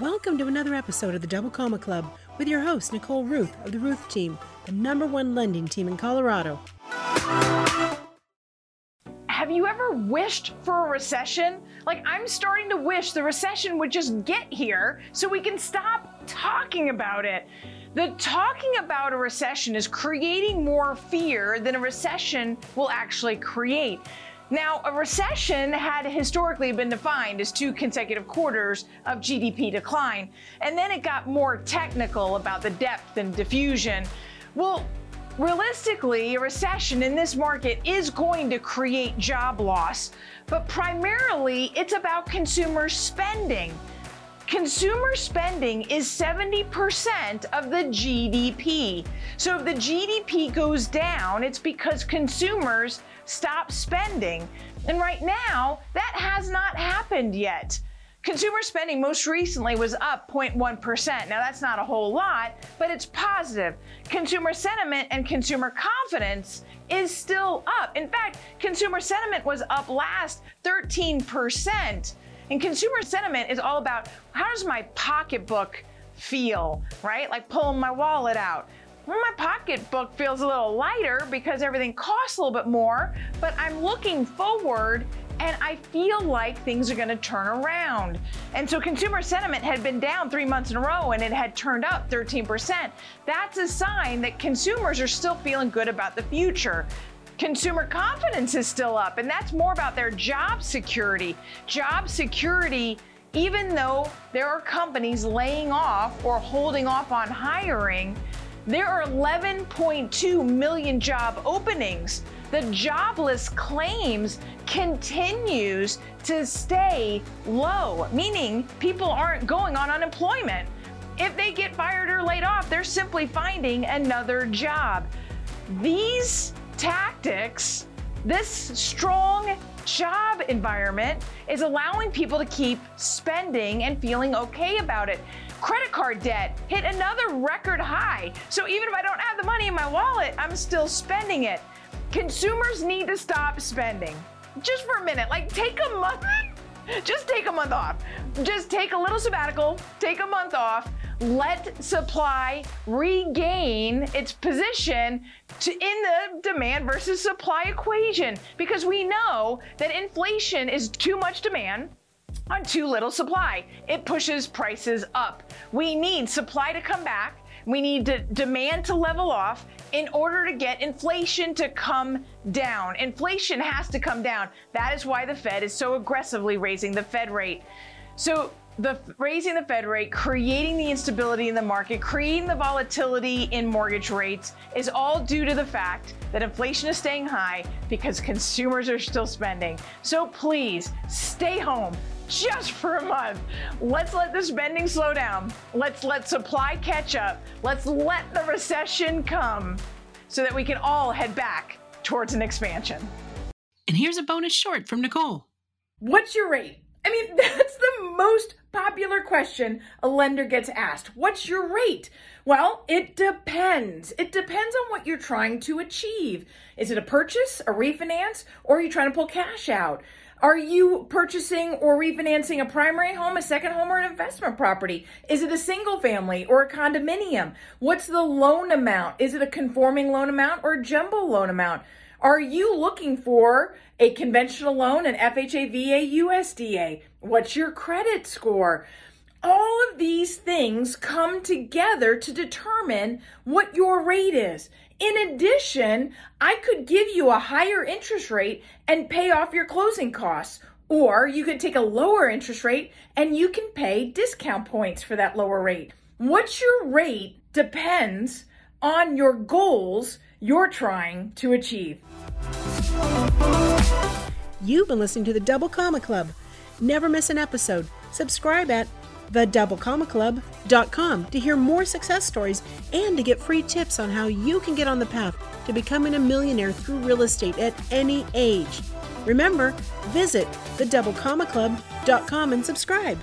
Welcome to another episode of the Double Comma Club with your host, Nicole Rueth of the Rueth Team, the number one lending team in Colorado. Have you ever wished for a recession? Like, I'm starting to wish the recession would just get here so we can stop talking about it. The talking about a recession is creating more fear than a recession will actually create. Now, a recession had historically been defined as two consecutive quarters of GDP decline, and then it got more technical about the depth and diffusion. Well, Realistically, a recession in this market is going to create job loss, but primarily it's about consumer spending. Consumer spending is 70% of the GDP. So if the GDP goes down, it's because consumers stop spending. And right now, that has not happened yet. Consumer spending most recently was up 0.1%. Now, that's not a whole lot, but it's positive. Consumer sentiment and consumer confidence is still up. In fact, consumer sentiment was up last 13%. And consumer sentiment is all about how does my pocketbook feel, right? Like pulling my wallet out. My pocketbook feels a little lighter because everything costs a little bit more, but I'm looking forward and I feel like things are going to turn around. And so consumer sentiment had been down three months in a row and it had turned up 13%. That's a sign that consumers are still feeling good about the future. Consumer confidence is still up, and that's more about their job security. Job security, even though there are companies laying off or holding off on hiring, there are 11.2 million job openings the jobless claims continues to stay low, meaning people aren't going on unemployment. If they get fired or laid off, they're simply finding another job. These tactics, this strong job environment is allowing people to keep spending and feeling okay about it. Credit card debt hit another record high. So even if I don't have the money in my wallet, I'm still spending it. Consumers need to stop spending. Just for a minute. Like, take a month. Just take a month off. Just take a little sabbatical, take a month off, let supply regain its position to, in the demand versus supply equation because we know that inflation is too much demand on too little supply. It pushes prices up. We need supply to come back we need to demand to level off in order to get inflation to come down. Inflation has to come down. That is why the Fed is so aggressively raising the Fed rate. So the raising the Fed rate, creating the instability in the market, creating the volatility in mortgage rates is all due to the fact that inflation is staying high because consumers are still spending. So please stay home just for a month. Let's let the spending slow down. Let's let supply catch up. Let's let the recession come so that we can all head back towards an expansion. And here's a bonus short from Nicole. What's your rate? I mean, that's the most popular question a lender gets asked. What's your rate? Well, it depends. It depends on what you're trying to achieve. Is it a purchase, a refinance, or are you trying to pull cash out? Are you purchasing or refinancing a primary home, a second home, or an investment property? Is it a single family or a condominium? What's the loan amount? Is it a conforming loan amount or a jumbo loan amount? Are you looking for a conventional loan, an FHA, VA, USDA? What's your credit score? All of these things come together to determine what your rate is. In addition, I could give you a higher interest rate and pay off your closing costs. Or you could take a lower interest rate and you can pay discount points for that lower rate. What's your rate depends on your goals you're trying to achieve. You've been listening to the Double Comma Club. Never miss an episode. Subscribe at thedoublecommaclub.com to hear more success stories and to get free tips on how you can get on the path to becoming a millionaire through real estate at any age. Remember, visit thedoublecommaclub.com and subscribe.